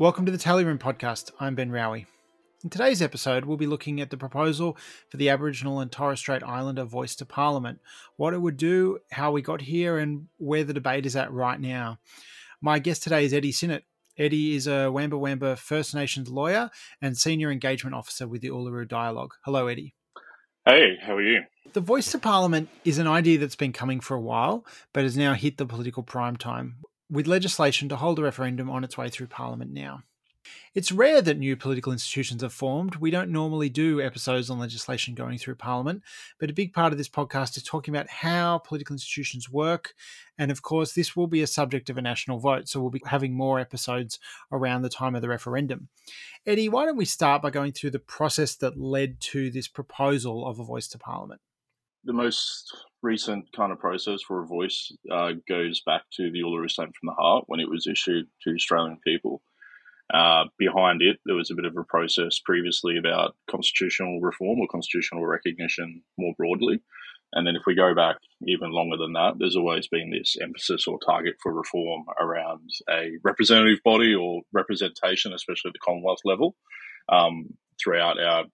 Welcome to the Tally Room podcast. I'm Ben Raue. In today's episode, we'll be looking at the proposal for the Aboriginal and Torres Strait Islander voice to Parliament, what it would do, how we got here, and where the debate is at right now. My guest today is Eddie Synot. Eddie is a Wamba Wamba First Nations lawyer and senior engagement officer with the Uluru Dialogue. Hello, Eddie. Hey, how are you? The voice to Parliament is an idea that's been coming for a while, but has now hit the political prime time with legislation to hold a referendum on its way through Parliament now. It's rare that new political institutions are formed. We don't normally do episodes on legislation going through Parliament, but a big part of this podcast is talking about how political institutions work. And of course, this will be a subject of a national vote, so we'll be having more episodes around the time of the referendum. Eddie, why don't we start by going through the process that led to this proposal of a voice to Parliament? The most recent kind of process for a voice uh, goes back to the Uluru Statement from the Heart when it was issued to Australian people. Uh, behind it, there was a bit of a process previously about constitutional reform or constitutional recognition more broadly. And then if we go back even longer than that, there's always been this emphasis or target for reform around a representative body or representation, especially at the Commonwealth level, um, throughout our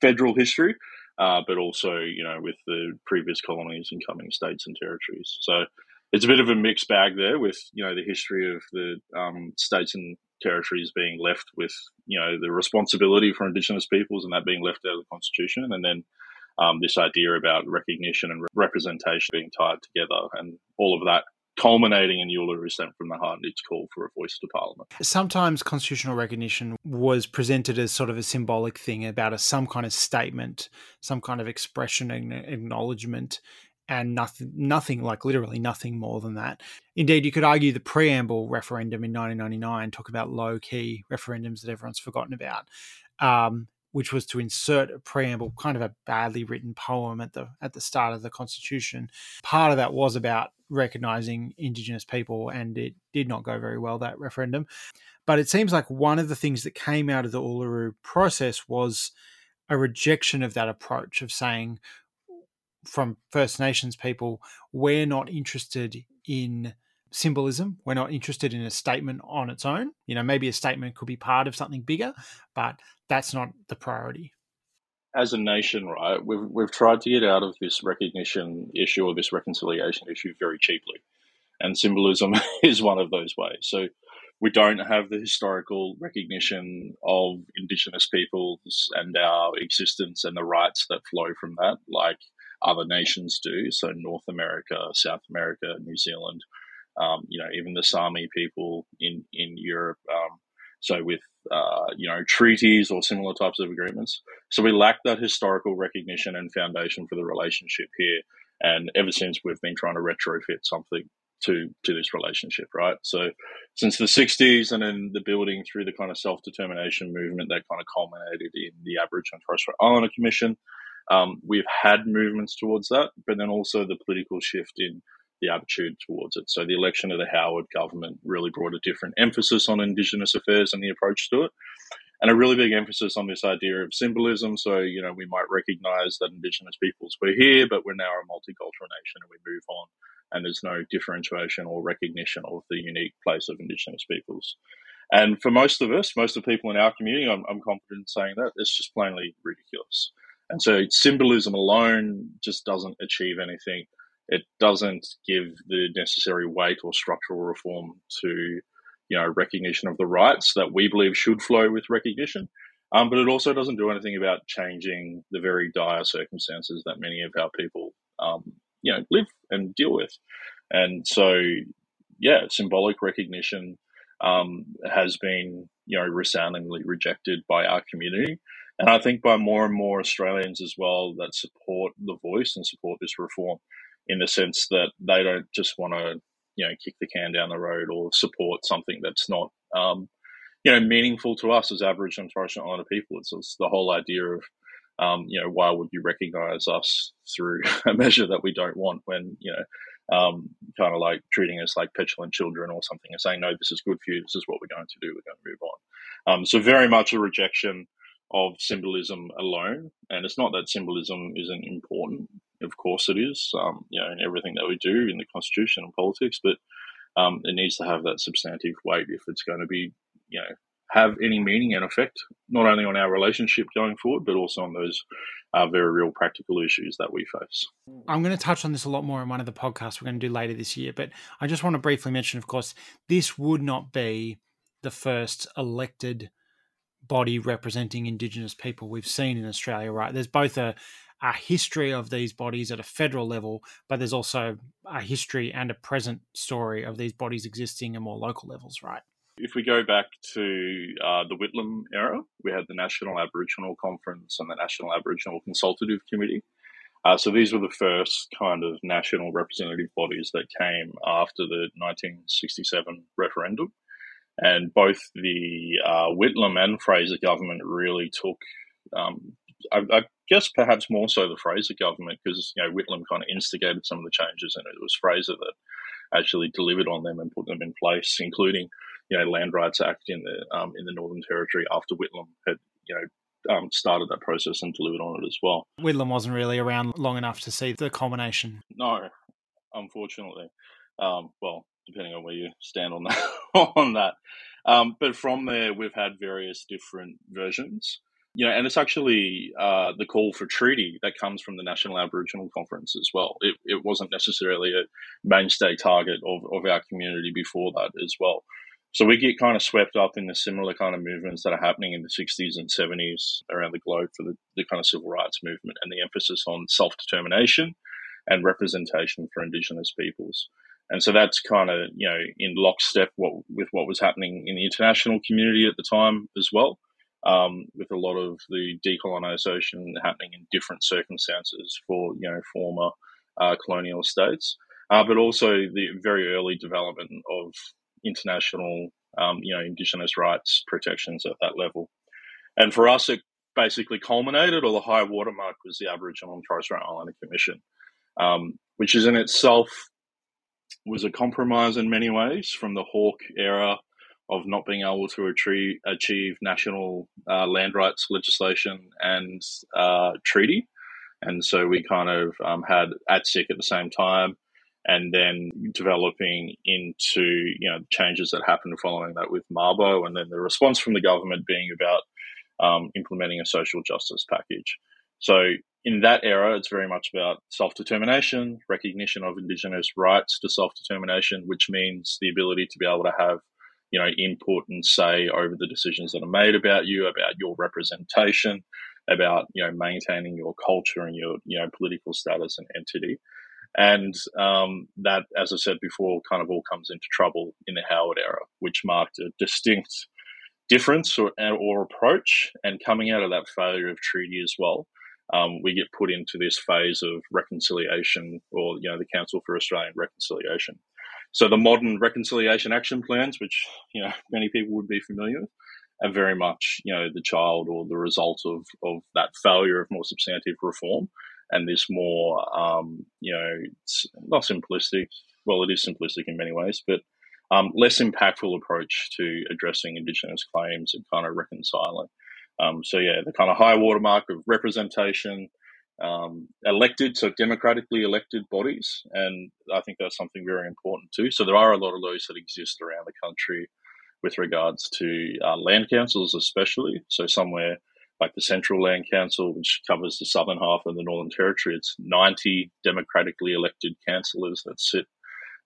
federal history uh, but also you know with the previous colonies and coming states and territories. So it's a bit of a mixed bag there with you know the history of the um, states and territories being left with you know the responsibility for Indigenous peoples and that being left out of the constitution, and then um, this idea about recognition and representation being tied together, and all of that culminating in Uluru Statement from the Heart and its call for a voice to Parliament. Sometimes constitutional recognition was presented as sort of a symbolic thing about a, some kind of statement, some kind of expression and acknowledgement, and nothing, nothing like literally nothing more than that. Indeed, you could argue the preamble referendum in 1999 talk about low key referendums that everyone's forgotten about. Um, which was to insert a preamble, kind of a badly written poem at the at the start of the Constitution. Part of that was about recognizing Indigenous people, and it did not go very well that referendum. But it seems like one of the things that came out of the Uluru process was a rejection of that approach of saying from First Nations people, we're not interested in symbolism. We're not interested in a statement on its own. You know, maybe a statement could be part of something bigger, but that's not the priority. As a nation, right, we've, we've tried to get out of this recognition issue or this reconciliation issue very cheaply. And symbolism is one of those ways. So we don't have the historical recognition of Indigenous peoples and our existence and the rights that flow from that, like other nations do. So North America, South America, New Zealand, um, you know, even the Sami people in in Europe. Um, so with uh, you know treaties or similar types of agreements. So we lack that historical recognition and foundation for the relationship here. And ever since we've been trying to retrofit something to to this relationship, right? So since the '60s, and then the building through the kind of self determination movement that kind of culminated in the Aboriginal and Torres Strait Islander Commission, um, we've had movements towards that, but then also the political shift in the attitude towards it. So the election of the Howard government really brought a different emphasis on Indigenous affairs and the approach to it. And a really big emphasis on this idea of symbolism. So, you know, we might recognize that Indigenous peoples were here, but we're now a multicultural nation and we move on. And there's no differentiation or recognition of the unique place of Indigenous peoples. And for most of us, most of the people in our community, I'm, I'm confident in saying that, it's just plainly ridiculous. And so symbolism alone just doesn't achieve anything it doesn't give the necessary weight or structural reform to you know recognition of the rights that we believe should flow with recognition. Um, but it also doesn't do anything about changing the very dire circumstances that many of our people um, you know live and deal with. And so, yeah, symbolic recognition um, has been you know resoundingly rejected by our community. And I think by more and more Australians as well that support the voice and support this reform in the sense that they don't just want to you know kick the can down the road or support something that's not um, you know meaningful to us as Aboriginal and Torres Strait Islander people. It's, it's the whole idea of um, you know why would you recognise us through a measure that we don't want when you know um, kind of like treating us like petulant children or something and saying no this is good for you. This is what we're going to do. We're going to move on. Um, so very much a rejection of symbolism alone. And it's not that symbolism isn't important course, it is. Um, you know, in everything that we do in the constitution and politics, but um, it needs to have that substantive weight if it's going to be, you know, have any meaning and effect, not only on our relationship going forward, but also on those uh, very real practical issues that we face. I'm going to touch on this a lot more in one of the podcasts we're going to do later this year, but I just want to briefly mention, of course, this would not be the first elected body representing Indigenous people we've seen in Australia, right? There's both a, a history of these bodies at a federal level, but there's also a history and a present story of these bodies existing at more local levels, right? If we go back to uh, the Whitlam era, we had the National Aboriginal Conference and the National Aboriginal Consultative Committee. Uh, so these were the first kind of national representative bodies that came after the 1967 referendum. And both the uh, Whitlam and Fraser government really took, um, I, I, guess perhaps more so the Fraser government, because you know Whitlam kind of instigated some of the changes, and it was Fraser that actually delivered on them and put them in place, including you know Land Rights Act in the um, in the Northern Territory after Whitlam had you know um, started that process and delivered on it as well. Whitlam wasn't really around long enough to see the culmination. No, unfortunately. Um, well, depending on where you stand on that. on that. Um, but from there, we've had various different versions. You know, and it's actually uh, the call for treaty that comes from the National Aboriginal Conference as well. It, it wasn't necessarily a mainstay target of, of our community before that as well. So we get kind of swept up in the similar kind of movements that are happening in the 60s and 70s around the globe for the, the kind of civil rights movement and the emphasis on self determination and representation for Indigenous peoples. And so that's kind of you know in lockstep what, with what was happening in the international community at the time as well, um, with a lot of the decolonisation happening in different circumstances for you know former uh, colonial states, uh, but also the very early development of international um, you know Indigenous rights protections at that level. And for us, it basically culminated, or the high watermark was the Aboriginal and Torres Strait Islander Commission, um, which is in itself was a compromise in many ways from the Hawke era of not being able to achieve, achieve national uh, land rights legislation and uh, treaty. And so we kind of um, had ATSIC at the same time, and then developing into you know changes that happened following that with Mabo, and then the response from the government being about um, implementing a social justice package. So in that era, it's very much about self determination, recognition of Indigenous rights to self determination, which means the ability to be able to have you know input and say over the decisions that are made about you, about your representation, about you know maintaining your culture and your you know political status and entity. And um, that, as I said before, kind of all comes into trouble in the Howard era, which marked a distinct difference or, or approach. And coming out of that failure of treaty as well, um, we get put into this phase of reconciliation or, you know, the Council for Australian Reconciliation. So the modern reconciliation action plans, which, you know, many people would be familiar with, are very much, you know, the child or the result of, of that failure of more substantive reform and this more, um, you know, not simplistic, well, it is simplistic in many ways, but um, less impactful approach to addressing Indigenous claims and kind of reconciling. Um, so yeah, the kind of high watermark of representation, um, elected, so democratically elected bodies, and I think that's something very important too. So there are a lot of those that exist around the country with regards to uh, land councils, especially. So somewhere like the Central Land Council, which covers the southern half of the Northern Territory, it's 90 democratically elected councillors that sit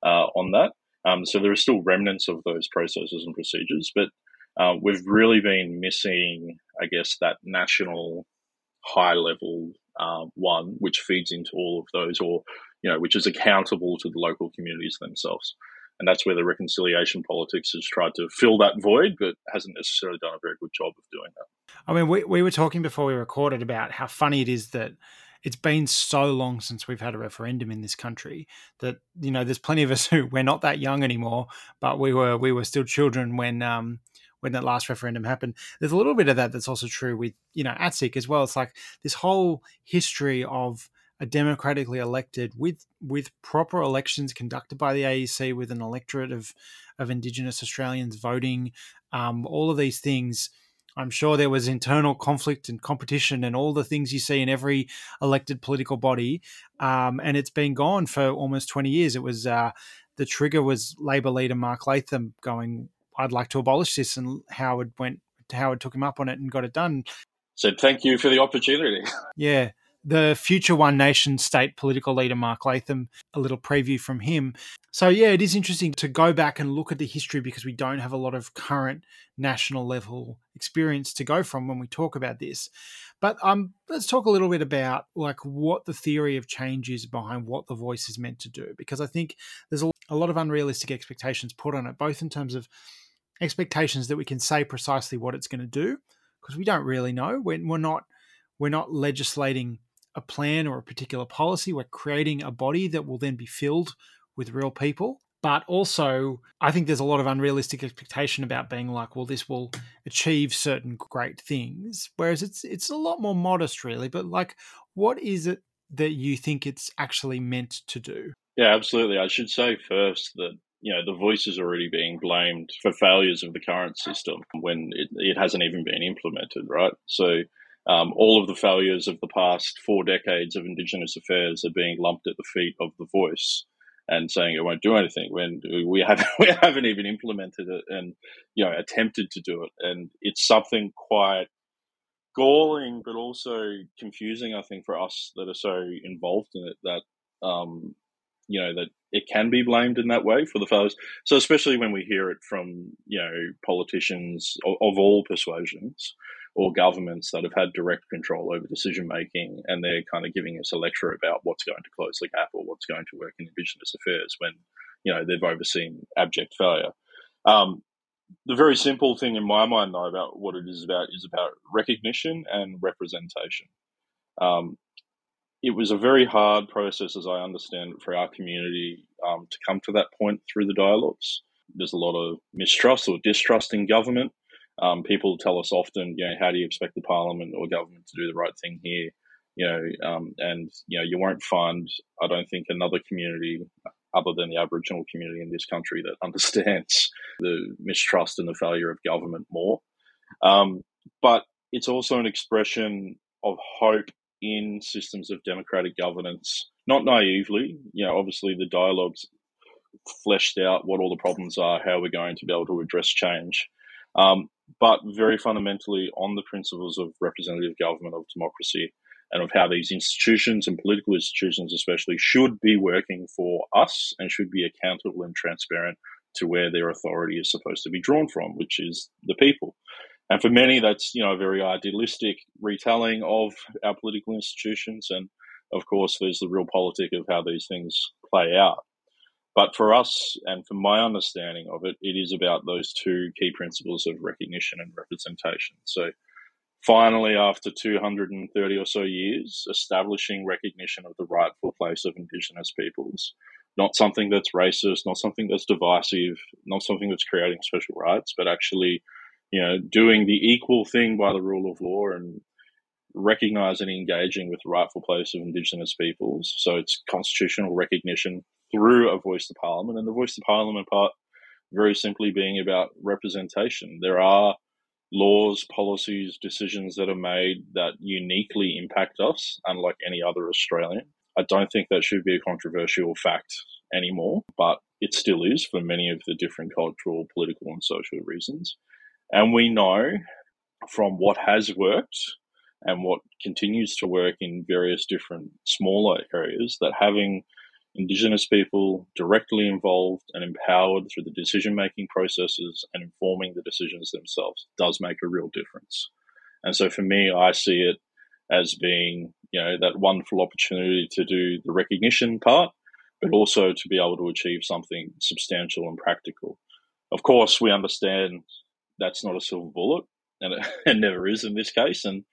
uh, on that. Um, so there are still remnants of those processes and procedures, but uh, we've really been missing, I guess, that national high level uh, one, which feeds into all of those, or you know, which is accountable to the local communities themselves. And that's where the reconciliation politics has tried to fill that void, but hasn't necessarily done a very good job of doing that. I mean, we, we were talking before we recorded about how funny it is that it's been so long since we've had a referendum in this country that you know there's plenty of us who we're not that young anymore, but we were we were still children when um, when that last referendum happened. There's a little bit of that that's also true with you know ATSIC as well. It's like this whole history of a democratically elected with with proper elections conducted by the AEC with an electorate of of Indigenous Australians voting. Um, all of these things. I'm sure there was internal conflict and competition and all the things you see in every elected political body. Um, and it's been gone for almost 20 years. It was uh, the trigger was Labor leader Mark Latham going, I'd like to abolish this, and Howard went. Howard took him up on it and got it done. Said thank you for the opportunity. Yeah, the future One Nation state political leader, Mark Latham, a little preview from him. So, yeah, it is interesting to go back and look at the history because we don't have a lot of current national level experience to go from when we talk about this. But um, let's talk a little bit about like what the theory of change is behind what the voice is meant to do, because I think there's a, a lot of unrealistic expectations put on it, both in terms of expectations that we can say precisely what it's going to do, because we don't really know. We're, we're not we're not legislating a plan or a particular policy. We're creating a body that will then be filled with real people. But also, I think there's a lot of unrealistic expectation about being like, well, this will achieve certain great things. Whereas it's it's a lot more modest, really. But like, what is it that you think it's actually meant to do? Yeah, absolutely. I should say first that you know the voice is already being blamed for failures of the current system when it, it hasn't even been implemented, right? So um, all of the failures of the past four decades of Indigenous affairs are being lumped at the feet of the voice and saying it won't do anything when we haven't we haven't even implemented it and you know attempted to do it and it's something quite galling but also confusing I think for us that are so involved in it that um, you know that it can be blamed in that way for the failures so especially when we hear it from you know politicians of, of all persuasions or governments that have had direct control over decision making and they're kind of giving us a lecture about what's going to close the gap or what's going to work in indigenous affairs when you know they've overseen abject failure. Um, the very simple thing in my mind though about what it is about is about recognition and representation. Um, it was a very hard process as i understand it for our community um, to come to that point through the dialogues there's a lot of mistrust or distrust in government um, people tell us often, you know, how do you expect the parliament or government to do the right thing here? You know, um, and you know, you won't find, I don't think, another community other than the Aboriginal community in this country that understands the mistrust and the failure of government more. Um, but it's also an expression of hope in systems of democratic governance, not naively. You know, obviously the dialogues fleshed out what all the problems are, how we're going to be able to address change. Um, but very fundamentally on the principles of representative government, of democracy, and of how these institutions and political institutions, especially, should be working for us and should be accountable and transparent to where their authority is supposed to be drawn from, which is the people. And for many, that's you know a very idealistic retelling of our political institutions, and of course, there's the realpolitik of how these things play out. But for us, and from my understanding of it, it is about those two key principles of recognition and representation. So, finally, after 230 or so years, establishing recognition of the rightful place of Indigenous peoples, not something that's racist, not something that's divisive, not something that's creating special rights, but actually, you know, doing the equal thing by the rule of law and recognizing and engaging with the rightful place of Indigenous peoples. So it's constitutional recognition through a voice to parliament, and the voice to parliament part very simply being about representation. There are laws, policies, decisions that are made that uniquely impact us, unlike any other Australian. I don't think that should be a controversial fact anymore, but it still is for many of the different cultural, political, and social reasons. And we know from what has worked and what continues to work in various different smaller areas that having Indigenous people directly involved and empowered through the decision making processes and informing the decisions themselves does make a real difference. And so for me, I see it as being, you know, that wonderful opportunity to do the recognition part, but also to be able to achieve something substantial and practical. Of course, we understand that's not a silver bullet, and it, never is in this case. And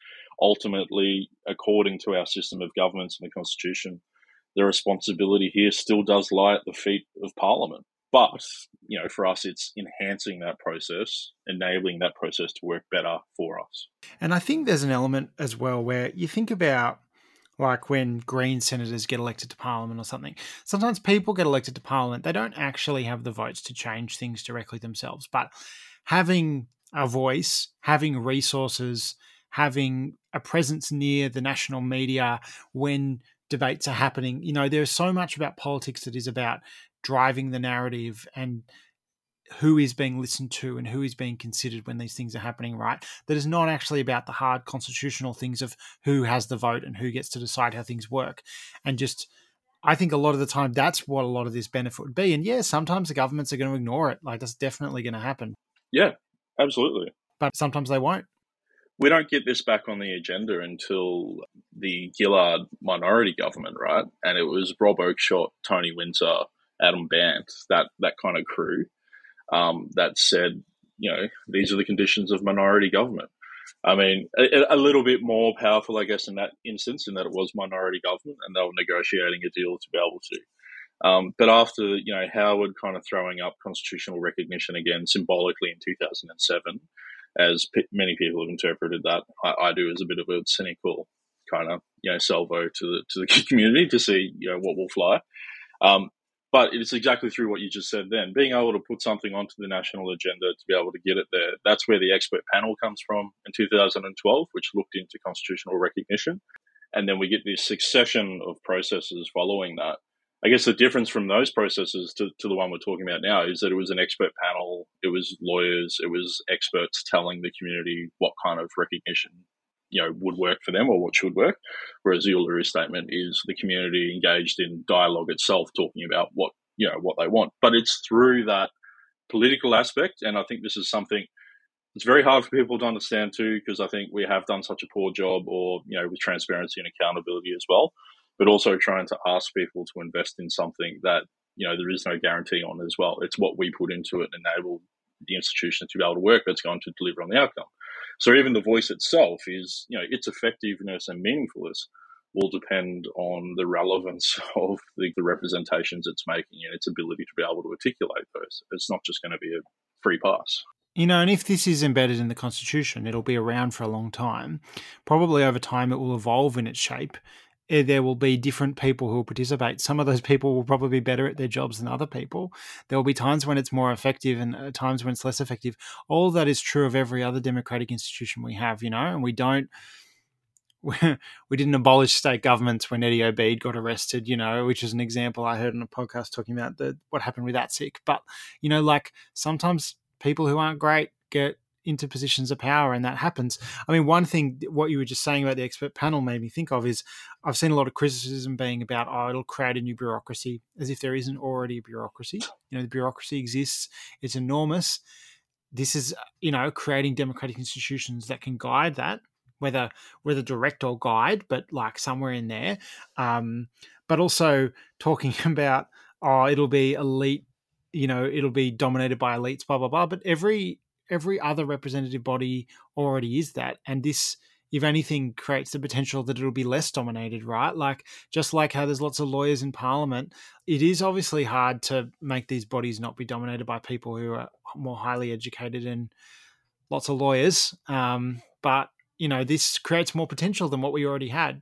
ultimately, according to our system of governments and the Constitution, the responsibility here still does lie at the feet of Parliament. But, you know, for us, it's enhancing that process, enabling that process to work better for us. And I think there's an element as well where you think about like when Green senators get elected to Parliament or something. Sometimes people get elected to Parliament, they don't actually have the votes to change things directly themselves, but having a voice, having resources, having a presence near the national media when debates are happening. You know, there's so much about politics that is about driving the narrative and who is being listened to and who is being considered when these things are happening, right? That is not actually about the hard constitutional things of who has the vote and who gets to decide how things work. And just, I think a lot of the time that's what a lot of this benefit would be. And yeah, sometimes the governments are going to ignore it. Like that's definitely going to happen. Yeah, absolutely. But sometimes they won't. We don't get this back on the agenda until the Gillard minority government, right? And it was Rob Oakeshott, Tony Windsor, Adam Bandt, that that kind of crew um, that said, you know, these are the conditions of minority government. I mean, a, a, little bit more powerful, I guess, in that instance, in that it was minority government and they were negotiating a deal to be able to. Um, but after, you know, Howard kind of throwing up constitutional recognition again symbolically in 2007, as p- many people have interpreted that, I, I, do as a bit of a cynical kind of, you know, salvo to the, to the community to see, you know, what will fly. Um, but it's exactly through what you just said then. Being able to put something onto the national agenda to be able to get it there. That's where the expert panel comes from in 2012, which looked into constitutional recognition. And then we get this succession of processes following that. I guess the difference from those processes to, to the one we're talking about now is that it was an expert panel, it was lawyers, it was experts telling the community what kind of recognition you know would work for them or what should work. Whereas the Uluru statement is the community engaged in dialogue itself, talking about what you know what they want. But it's through that political aspect, and I think this is something it's very hard for people to understand too, because I think we have done such a poor job, or you know, with transparency and accountability as well. But also trying to ask people to invest in something that you know there is no guarantee on as well. It's what we put into it and enable the institution to be able to work that's going to deliver on the outcome. So even the voice itself is, you know, its effectiveness and meaningfulness will depend on the relevance of the, the representations it's making and its ability to be able to articulate those. It's not just going to be a free pass. You know, and if this is embedded in the Constitution, it'll be around for a long time. Probably over time, it will evolve in its shape there will be different people who will participate. Some of those people will probably be better at their jobs than other people. There will be times when it's more effective and uh, times when it's less effective. All that is true of every other democratic institution we have, you know, and we don't. We didn't abolish state governments when Eddie Obeid got arrested, you know, which is an example I heard on a podcast talking about the what happened with ATSIC. But you know, like sometimes people who aren't great get into positions of power and that happens. I mean, one thing what you were just saying about the expert panel made me think of is I've seen a lot of criticism being about oh it'll create a new bureaucracy as if there isn't already a bureaucracy. You know, the bureaucracy exists. It's enormous. This is you know creating democratic institutions that can guide that whether whether direct or guide, but like somewhere in there. Um, but also talking about oh it'll be elite you know it'll be dominated by elites blah blah blah but every every other representative body already is that. And this if anything creates the potential that it'll be less dominated right? Like just like how there's lots of lawyers in parliament it is obviously hard to make these bodies not be dominated by people who are more highly educated and lots of lawyers. Um, but you know this creates more potential than what we already had.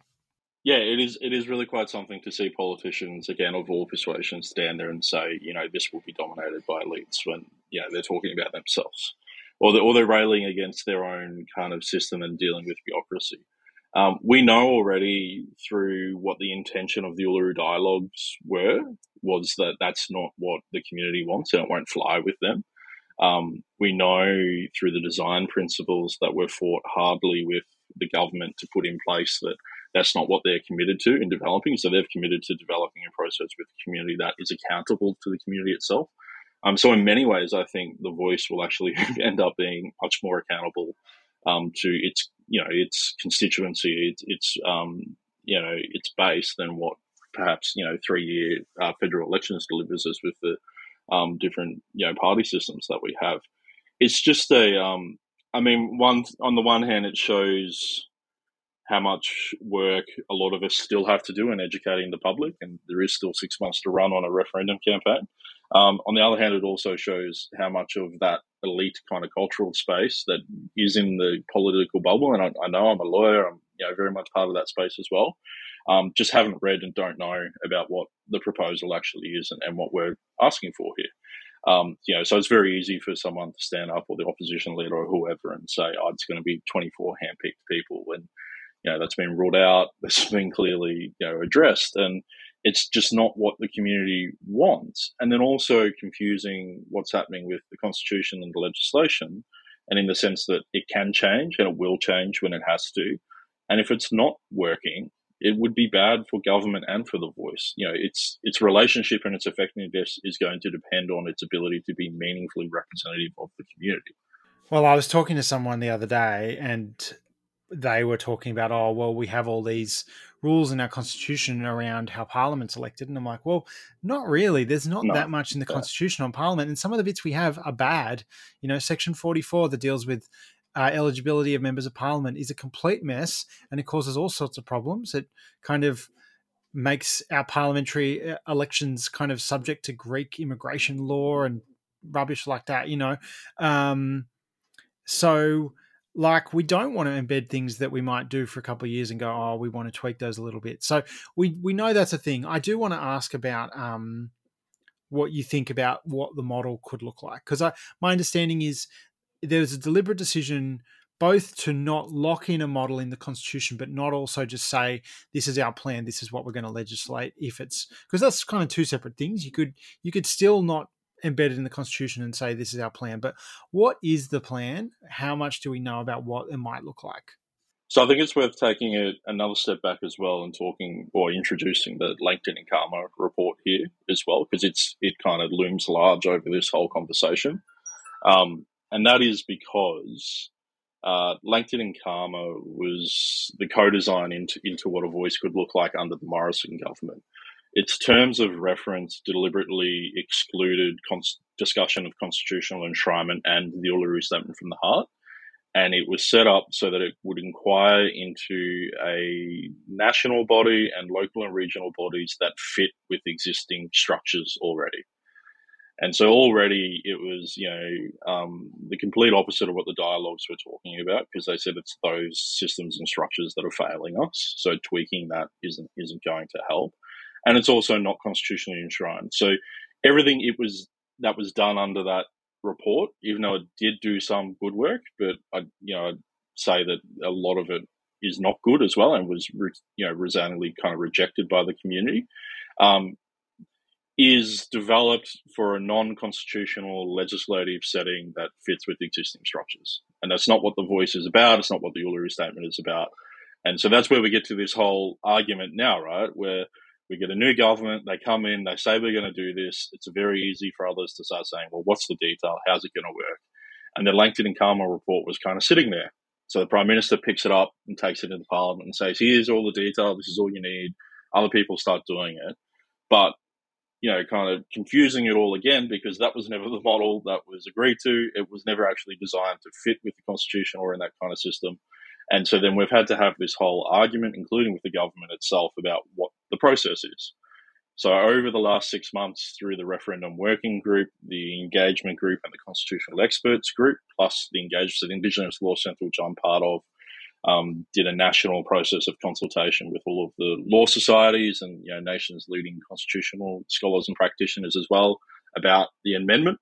Yeah, it is. It is really quite something to see politicians again of all persuasions stand there and say, you know, this will be dominated by elites when you know they're talking about themselves or they're, or they're railing against their own kind of system and dealing with bureaucracy. Um, we know already through what the intention of the Uluru dialogues were was that that's not what the community wants and it won't fly with them. Um, we know through the design principles that were fought hardly with the government to put in place that that's not what they're committed to in developing. So they've committed to developing a process with the community that is accountable to the community itself. Um, so in many ways, I think the voice will actually end up being much more accountable um, to its, you know, its constituency, its, its um, you know, its base than what perhaps you know three-year uh, federal elections delivers us with the um, different you know party systems that we have. It's just a, um, I mean, one on the one hand, it shows how much work a lot of us still have to do in educating the public, and there is still six months to run on a referendum campaign. Um, on the other hand, it also shows how much of that elite kind of cultural space that is in the political bubble. And I, I know I'm a lawyer; I'm you know very much part of that space as well. Um, just haven't read and don't know about what the proposal actually is and, and what we're asking for here. Um, you know, so it's very easy for someone to stand up or the opposition leader or whoever and say, "Oh, it's going to be 24 handpicked people," and you know that's been ruled out. That's been clearly you know addressed, and it's just not what the community wants. And then also confusing what's happening with the constitution and the legislation, and in the sense that it can change and it will change when it has to. And if it's not working, it would be bad for government and for the voice. You know, its its relationship and its effectiveness is going to depend on its ability to be meaningfully representative of the community. Well, I was talking to someone the other day, and they were talking about, oh, well, we have all these rules in our constitution around how parliament's elected. And I'm like, well, not really. There's not no, that much in the constitution on parliament. And some of the bits we have are bad. You know, section 44 that deals with uh, eligibility of members of parliament is a complete mess and it causes all sorts of problems. It kind of makes our parliamentary uh, elections kind of subject to Greek immigration law and rubbish like that, you know. Um, so like we don't want to embed things that we might do for a couple of years and go oh we want to tweak those a little bit. So we we know that's a thing. I do want to ask about um what you think about what the model could look like. Because i my understanding is there was a deliberate decision both to not lock in a model in the constitution but not also just say this is our plan. This is what we're going to legislate if it's because that's kind of two separate things. You could you could still not embedded in the constitution and say this is our plan. But what is the plan? How much do we know about what it might look like? So I think it's worth taking a, another step back as well and talking or introducing the Langton and Calma report here as well, because it's it kind of looms large over this whole conversation, um, and that is because uh, Langton and Calma was the co-design into into what a voice could look like under the Morrison government. Its terms of reference deliberately excluded cons- discussion of constitutional enshrinement and the Uluru Statement from the Heart. And it was set up so that it would inquire into a national body and local and regional bodies that fit with existing structures already. And so already it was, you know, um, the complete opposite of what the dialogues were talking about because they said it's those systems and structures that are failing us. So tweaking that isn't isn't going to help and it's also not constitutionally enshrined. So everything it was that was done under that report, even though it did do some good work, but I you know I'd say that a lot of it is not good as well, and was you know resoundingly kind of rejected by the community. Um, is developed for a non-constitutional legislative setting that fits with existing structures, and that's not what the voice is about. It's not what the Uluru Statement is about, and so that's where we get to this whole argument now, right? Where we get a new government, they come in, they say we're going to do this. It's very easy for others to start saying, well, what's the detail? How's it going to work? And the Langton and Calma report was kind of sitting there. So the Prime Minister picks it up and takes it into Parliament and says, here's all the detail, this is all you need. Other people start doing it. But, you know, kind of confusing it all again because that was never the model that was agreed to. It was never actually designed to fit with the Constitution or in that kind of system. And so then we've had to have this whole argument, including with the government itself, about what the process is. So over the last six months, through the referendum working group, the engagement group, and the constitutional experts group, plus the engagement of Indigenous Law Centre, which I'm part of, um, did a national process of consultation with all of the law societies and you know nations leading constitutional scholars and practitioners as well about the amendment.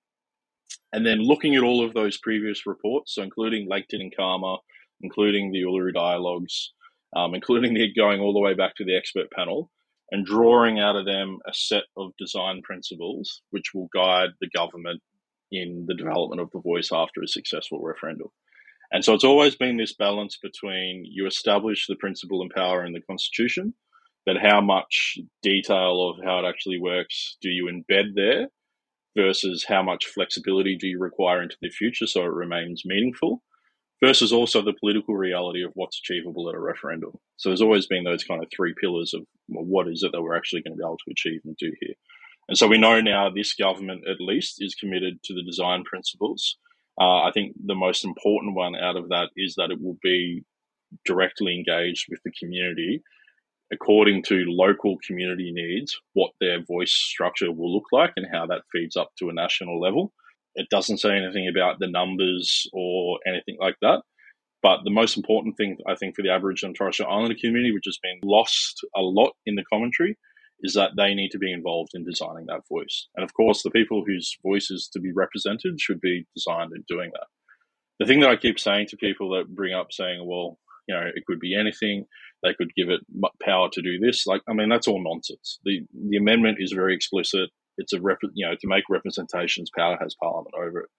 And then looking at all of those previous reports, so including Langton and Calma, including the Uluru Dialogues, um, including the going all the way back to the expert panel, and drawing out of them a set of design principles which will guide the government in the development of the voice after a successful referendum. And so it's always been this balance between you establish the principle and power in the Constitution, but how much detail of how it actually works do you embed there versus how much flexibility do you require into the future so it remains meaningful versus also the political reality of what's achievable at a referendum. So there's always been those kind of three pillars of well, what is it that we're actually going to be able to achieve and do here. And so we know now this government at least is committed to the design principles. Uh, I think the most important one out of that is that it will be directly engaged with the community according to local community needs, what their voice structure will look like and how that feeds up to a national level. It doesn't say anything about the numbers or anything like that. But the most important thing, I think, for the Aboriginal and Torres Strait Islander community, which has been lost a lot in the commentary, is that they need to be involved in designing that voice. And of course, the people whose voice is to be represented should be designed in doing that. The thing that I keep saying to people that bring up saying, well, you know, it could be anything. they could give it power to do this. Like, I mean, that's all nonsense. The the amendment is very explicit. It's a rep, you know to make representations, power has Parliament over it.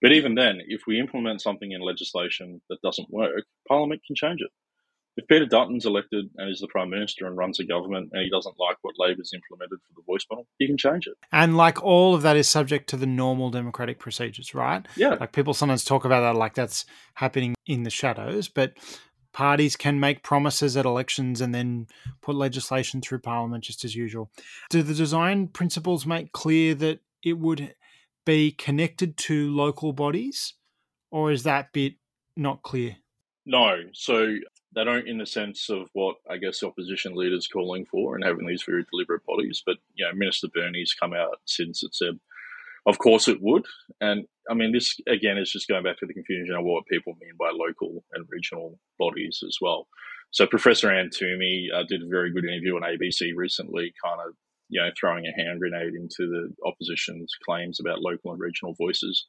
But even then, if we implement something in legislation that doesn't work, Parliament can change it. If Peter Dutton's elected and is the Prime Minister and runs a government and he doesn't like what Labor's implemented for the voice panel, he can change it. And like all of that is subject to the normal democratic procedures, right? Yeah. Like people sometimes talk about that like that's happening in the shadows, but parties can make promises at elections and then put legislation through parliament just as usual. Do the design principles make clear that it would be connected to local bodies, or is that bit not clear? No. So they don't, in the sense of what I guess opposition leaders calling for and having these very deliberate bodies. But you know, Minister Burney's come out since it said, of course it would. And I mean, this again is just going back to the confusion of what people mean by local and regional bodies as well. So Professor Anne Twomey uh, did a very good interview on ABC recently, kind of you know throwing a hand grenade into the opposition's claims about local and regional voices.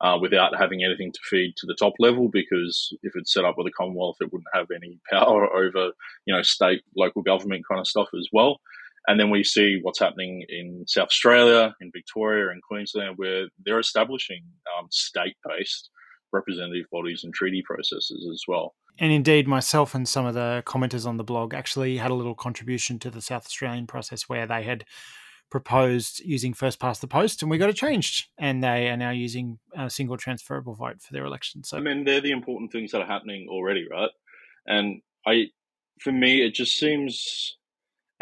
Uh, without having anything to feed to the top level, because if it's set up with a Commonwealth, it wouldn't have any power over, you know, state, local government kind of stuff as well. And then we see what's happening in South Australia, in Victoria, and Queensland, where they're establishing um, state based representative bodies and treaty processes as well. And indeed, myself and some of the commenters on the blog actually had a little contribution to the South Australian process where they had proposed using first past the post, and we got it changed. And they are now using a single transferable vote for their election. So, I mean, they're the important things that are happening already, right? And I, for me, it just seems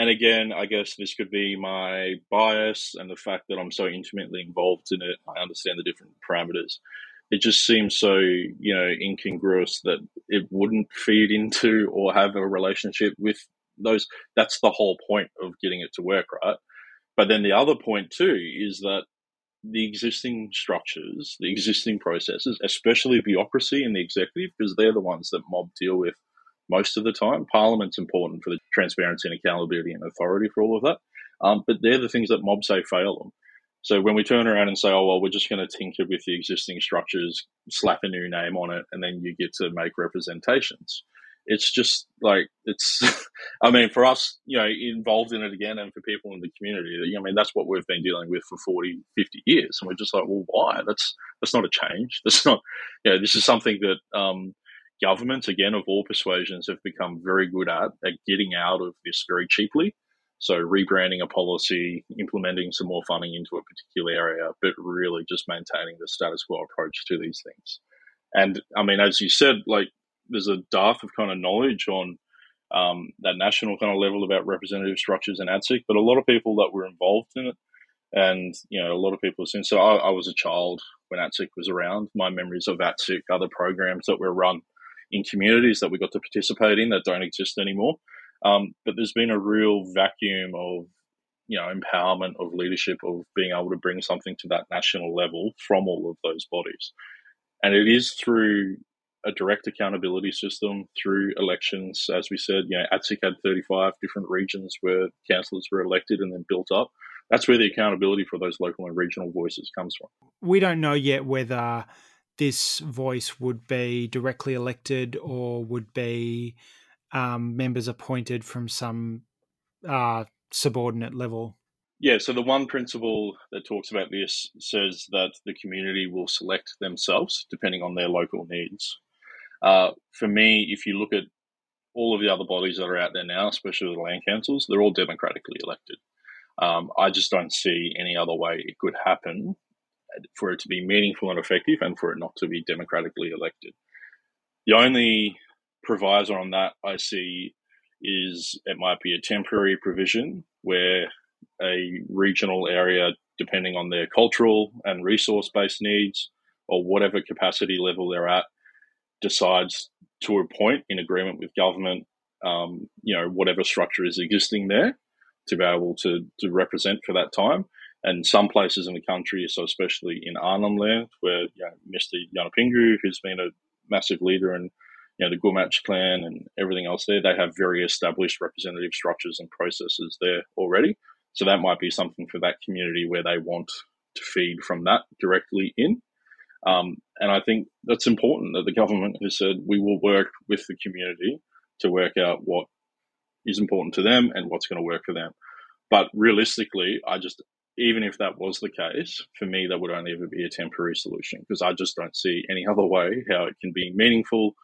and again, I guess this could be my bias and the fact that I'm so intimately involved in it. I understand the different parameters. It just seems so, you know, incongruous that it wouldn't feed into or have a relationship with those. That's the whole point of getting it to work, right? But then the other point too is that the existing structures, the existing processes, especially bureaucracy and the executive, because they're the ones that mob deal with most of the time. Parliament's important for the transparency and accountability and authority for all of that. Um, but they're the things that mobs say fail them. So when we turn around and say, oh, well, we're just going to tinker with the existing structures, slap a new name on it, and then you get to make representations. It's just like, it's, I mean, for us, you know, involved in it again and for people in the community, I mean, that's what we've been dealing with for 40, 50 years. And we're just like, well, why? That's, that's not a change. That's not, you know, this is something that, um, governments, again, of all persuasions, have become very good at, at getting out of this very cheaply. So, rebranding a policy, implementing some more funding into a particular area, but really just maintaining the status quo approach to these things. And I mean, as you said, like there's a dearth of kind of knowledge on um, that national kind of level about representative structures in ATSIC, but a lot of people that were involved in it, and you know, a lot of people seen. So I, I was a child when ATSIC was around. My memories of ATSIC, other programs that were run in communities that we got to participate in that don't exist anymore. Um, but there's been a real vacuum of you know empowerment of leadership of being able to bring something to that national level from all of those bodies, and it is through a direct accountability system through elections. As we said, you know, ATSIC had 35 different regions where councillors were elected and then built up. That's where the accountability for those local and regional voices comes from. We don't know yet whether this voice would be directly elected or would be um, members appointed from some uh, subordinate level? Yeah, so the one principle that talks about this says that the community will select themselves depending on their local needs. Uh, for me, if you look at all of the other bodies that are out there now, especially the land councils, they're all democratically elected. Um, I just don't see any other way it could happen for it to be meaningful and effective and for it not to be democratically elected. The only proviso on that I see is it might be a temporary provision where a regional area, depending on their cultural and resource based needs or whatever capacity level they're at, decides to appoint in agreement with government, um, you know, whatever structure is existing there to be able to, to represent for that time. And some places in the country, so especially in Arnhem Land, where you know, Mr. Yunupingu, who's been a massive leader in you know, the Gumatj clan and everything else there, they have very established representative structures and processes there already. So that might be something for that community where they want to feed from that directly in. Um, and I think that's important that the government has said we will work with the community to work out what is important to them and what's going to work for them. But realistically, I just even if that was the case, for me, that would only ever be a temporary solution because I just don't see any other way how it can be meaningful,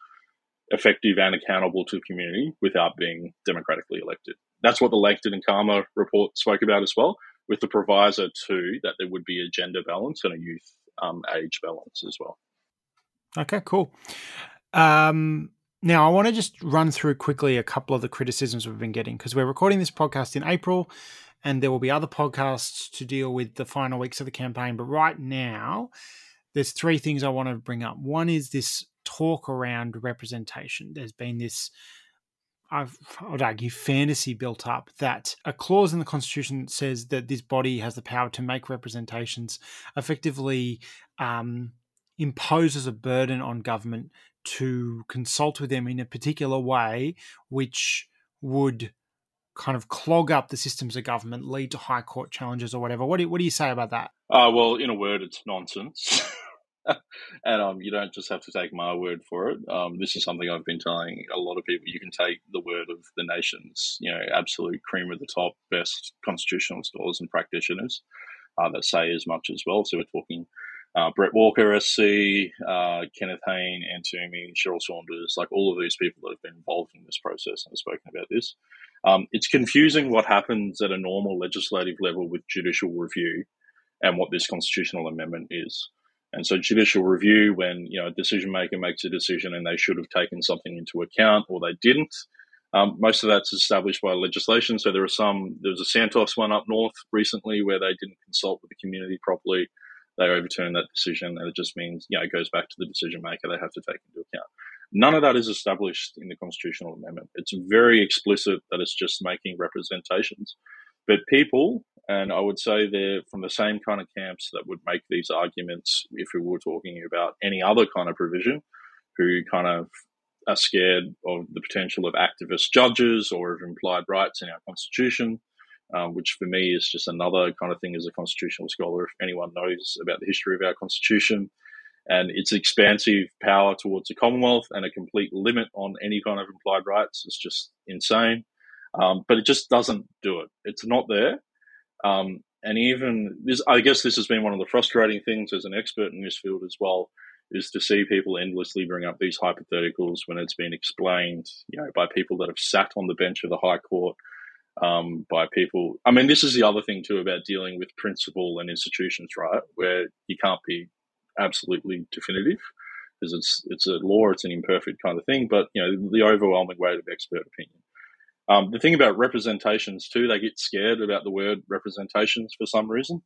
effective, and accountable to the community without being democratically elected. That's what the Langton and Calma report spoke about as well, with the proviso too that there would be a gender balance and a youth um, age balance as well. Okay, cool. Um, now, I want to just run through quickly a couple of the criticisms we've been getting because we're recording this podcast in April and there will be other podcasts to deal with the final weeks of the campaign. But right now, there's three things I want to bring up. One is this talk around representation. There's been this, I've, I would argue, fantasy built up that a clause in the Constitution says that this body has the power to make representations effectively um, imposes a burden on government to consult with them in a particular way, which would kind of clog up the systems of government, lead to high court challenges or whatever. What do you, what do you say about that? Uh, well, in a word, it's nonsense. and um, you don't just have to take my word for it. Um, this is something I've been telling a lot of people. You can take the word of the nation's, you know, absolute cream of the top, best constitutional scholars and practitioners uh, that say as much as well. So we're talking uh, Bret Walker, SC, uh, Kenneth Anne Twomey, Cheryl Saunders, like all of these people that have been involved in this process and have spoken about this. Um, it's confusing what happens at a normal legislative level with judicial review and what this constitutional amendment is. And so, judicial review, when you know a decision maker makes a decision and they should have taken something into account or they didn't, um, most of that's established by legislation. So there are some. There was a Santos one up north recently where they didn't consult with the community properly. They overturned that decision, and it just means you know it goes back to the decision maker. They have to take into account. None of that is established in the constitutional amendment. It's very explicit that it's just making representations. But people, and I would say they're from the same kind of camps that would make these arguments if we were talking about any other kind of provision, who kind of are scared of the potential of activist judges or of implied rights in our constitution, um, which for me is just another kind of thing as a constitutional scholar. If anyone knows about the history of our constitution, and its expansive power towards the Commonwealth and a complete limit on any kind of implied rights is just insane. Um, but it just doesn't do it. It's not there. Um, and even this, I guess this has been one of the frustrating things as an expert in this field as well, is to see people endlessly bring up these hypotheticals when it's been explained, you know, by people that have sat on the bench of the High Court, um, by people. I mean, this is the other thing too about dealing with principle and institutions, right? Where you can't be absolutely definitive because it's it's a law, it's an imperfect kind of thing. But you know, the overwhelming weight of expert opinion. Um, the thing about representations too, they get scared about the word representations for some reason,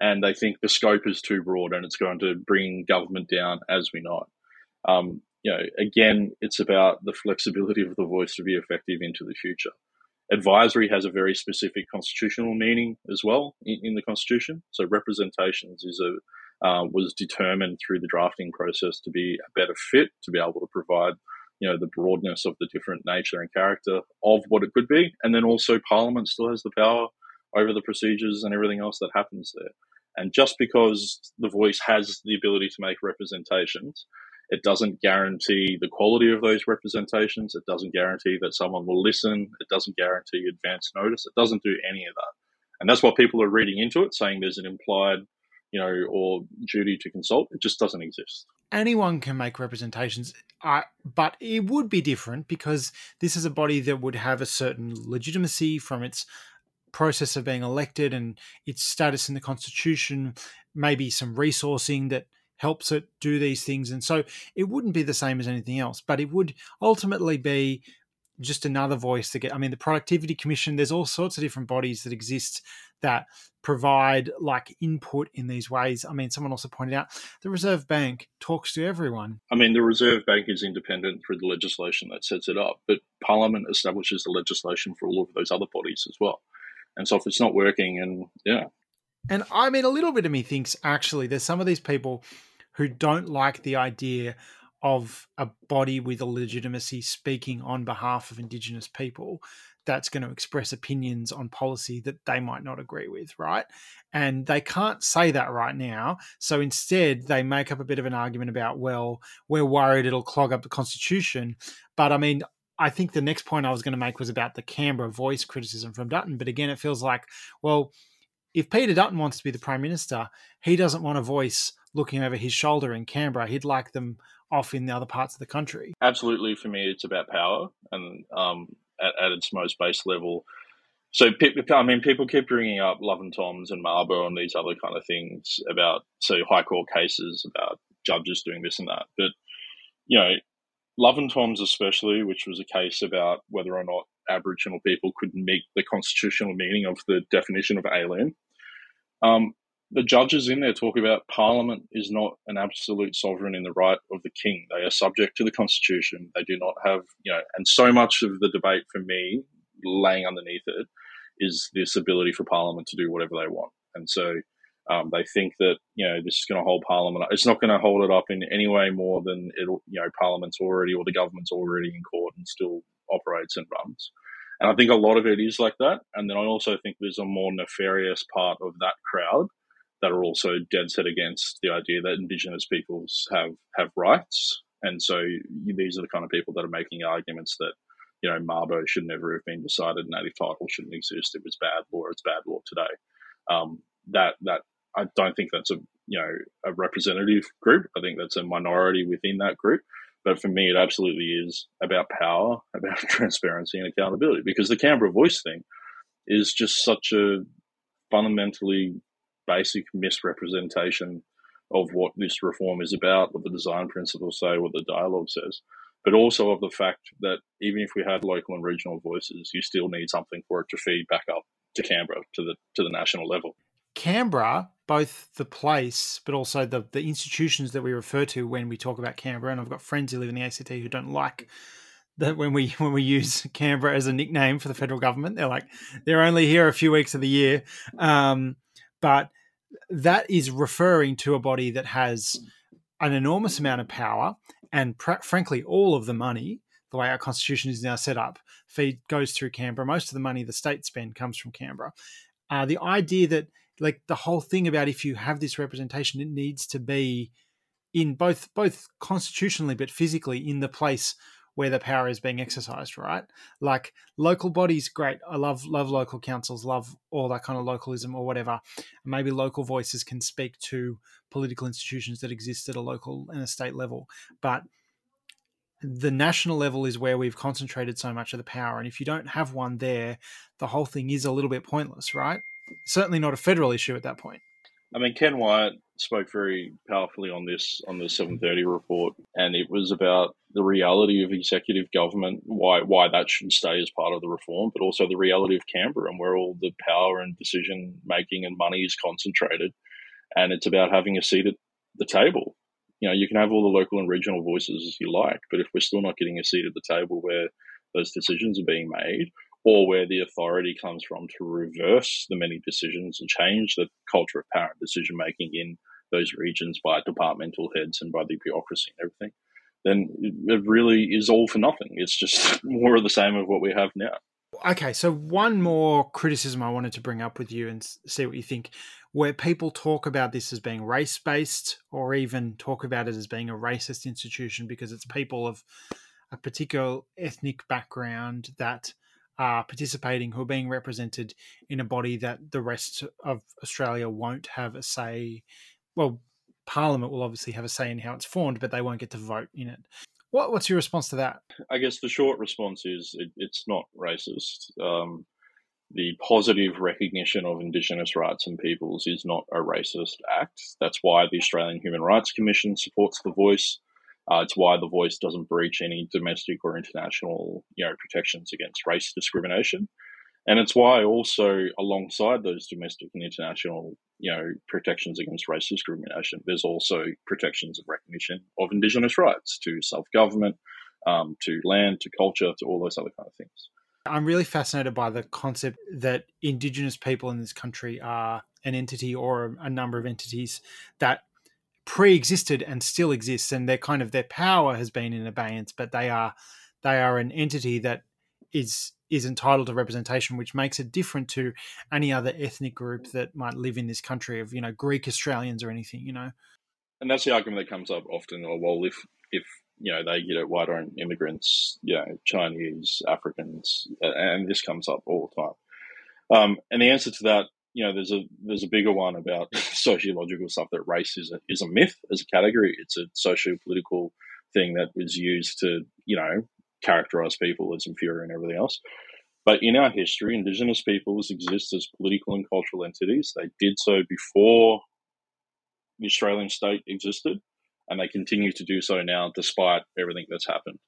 and they think the scope is too broad and it's going to bring government down as we know it. Um, you know, again, it's about the flexibility of the voice to be effective into the future. Advisory has a very specific constitutional meaning as well in, in the Constitution. So representations is a uh, was determined through the drafting process to be a better fit to be able to provide you know the broadness of the different nature and character of what it could be. And then also parliament still has the power over the procedures and everything else that happens there. And just because the voice has the ability to make representations it doesn't guarantee the quality of those representations. It doesn't guarantee that someone will listen. It doesn't guarantee advance notice. It doesn't do any of that. And that's what people are reading into it saying there's an implied you know, or duty to consult. It just doesn't exist. Anyone can make representations, but it would be different because this is a body that would have a certain legitimacy from its process of being elected and its status in the constitution, maybe some resourcing that helps it do these things. And so it wouldn't be the same as anything else, but it would ultimately be just another voice to get. I mean, the Productivity Commission, there's all sorts of different bodies that exist that provide like input in these ways. I mean, someone also pointed out the Reserve Bank talks to everyone. I mean, the Reserve Bank is independent through the legislation that sets it up, but Parliament establishes the legislation for all of those other bodies as well. And so if it's not working, and yeah. And I mean, a little bit of me thinks actually there's some of these people who don't like the idea of a body with a legitimacy speaking on behalf of Indigenous people that's going to express opinions on policy that they might not agree with, right? And they can't say that right now. So instead, they make up a bit of an argument about, well, we're worried it'll clog up the Constitution. But I mean, I think the next point I was going to make was about the Canberra voice criticism from Dutton. But again, it feels like, well, if Peter Dutton wants to be the Prime Minister, he doesn't want a voice looking over his shoulder in Canberra. He'd like them off in the other parts of the country. Absolutely, for me, it's about power, and um, at, at, its most base level. So, I mean, people keep bringing up Love and Thoms and Mabo and these other kind of things about, so high court cases about judges doing this and that. But, you know, Love and Thoms, especially, which was a case about whether or not Aboriginal people could meet the constitutional meaning of the definition of alien. Um, the judges in there talk about Parliament is not an absolute sovereign in the right of the king. They are subject to the Constitution. They do not have, you know, and so much of the debate for me, laying underneath it, is this ability for Parliament to do whatever they want. And so um, they think that you know this is going to hold Parliament. It's not going to hold it up in any way more than it. You know, Parliament's already or the government's already in court and still operates and runs. And I think a lot of it is like that. And then I also think there's a more nefarious part of that crowd that are also dead set against the idea that Indigenous peoples have have rights. And so these are the kind of people that are making arguments that you know Mabo should never have been decided, native title shouldn't exist. It was bad law. It's bad law today. Um, that that I don't think that's a you know a representative group. I think that's a minority within that group. But for me, it absolutely is about power, about transparency and accountability. Because the Canberra Voice thing is just such a fundamentally basic misrepresentation of what this reform is about, what the design principles say, what the dialogue says, but also of the fact that even if we had local and regional voices, you still need something for it to feed back up to Canberra to the to the national level. Canberra, both the place but also the the institutions that we refer to when we talk about Canberra, and I've got friends who live in the ACT who don't like that when we when we use Canberra as a nickname for the federal government. They're like they're only here a few weeks of the year, um, but that is referring to a body that has an enormous amount of power and pr- frankly all of the money the way our constitution is now set up feed goes through canberra most of the money the state spend comes from canberra. Uh, the idea that like the whole thing about if you have this representation, it needs to be in both both constitutionally but physically in the place where the power is being exercised, right? Like local bodies, great. I love love local councils, love all that kind of localism or whatever. Maybe local voices can speak to political institutions that exist at a local and a state level, but the national level is where we've concentrated so much of the power. And if you don't have one there, the whole thing is a little bit pointless, right? certainly not a federal issue at that point. I mean, Ken Wyatt spoke very powerfully on this on the 7:30 report, and it was about the reality of executive government, why why that should stay as part of the reform, but also the reality of Canberra and where all the power and decision making and money is concentrated, and it's about having a seat at the table. You know, you can have all the local and regional voices as you like, but if we're still not getting a seat at the table where those decisions are being made, or where the authority comes from to reverse the many decisions and change the culture of parent decision making in those regions by departmental heads and by the bureaucracy and everything, then it really is all for nothing. It's just more of the same of what we have now. Okay, so one more criticism I wanted to bring up with you and see what you think. Where people talk about this as being race based or even talk about it as being a racist institution because it's people of a particular ethnic background that are participating who are being represented in a body that the rest of Australia won't have a say. Well, Parliament will obviously have a say in how it's formed, but they won't get to vote in it. What, what's your response to that? I guess the short response is it, it's not racist. Um, the positive recognition of Indigenous rights and peoples is not a racist act. That's why the Australian Human Rights Commission supports the voice. Uh, it's why the voice doesn't breach any domestic or international, you know, protections against race discrimination, and it's why also alongside those domestic and international, you know, protections against race discrimination, there's also protections of recognition of Indigenous rights to self government, um, to land, to culture, to all those other kind of things. I'm really fascinated by the concept that Indigenous people in this country are an entity or a number of entities that pre-existed and still exists and their kind of their power has been in abeyance but they are they are an entity that is is entitled to representation which makes it different to any other ethnic group that might live in this country of you know greek australians or anything you know and that's the argument that comes up often or oh, well if if you know they get it. Why don't immigrants, you know, Chinese, Africans, and this comes up all the time. Um, and the answer to that, you know, there's a there's a bigger one about sociological stuff that race is a, is a myth as a category. It's a socio-political thing that was used to, you know, characterize people as inferior and everything else. But in our history, Indigenous peoples exist as political and cultural entities. They did so before the Australian state existed, and they continue to do so now despite everything that's happened.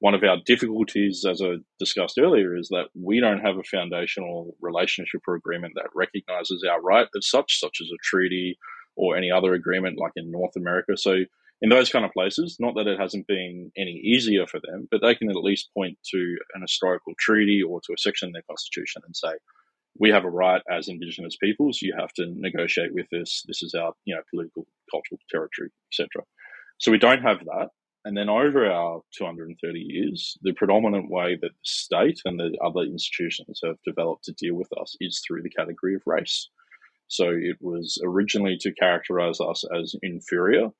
One of our difficulties, as I discussed earlier, is that we don't have a foundational relationship or agreement that recognizes our right as such, such as a treaty or any other agreement like in North America. So in those kind of places, not that it hasn't been any easier for them, but they can at least point to an historical treaty or to a section in their constitution and say, we have a right as Indigenous peoples. You have to negotiate with this. This is our, you know, political, cultural territory, etc. So we don't have that. And then over our 230 years, the predominant way that the state and the other institutions have developed to deal with us is through the category of race. So it was originally to characterize us as inferior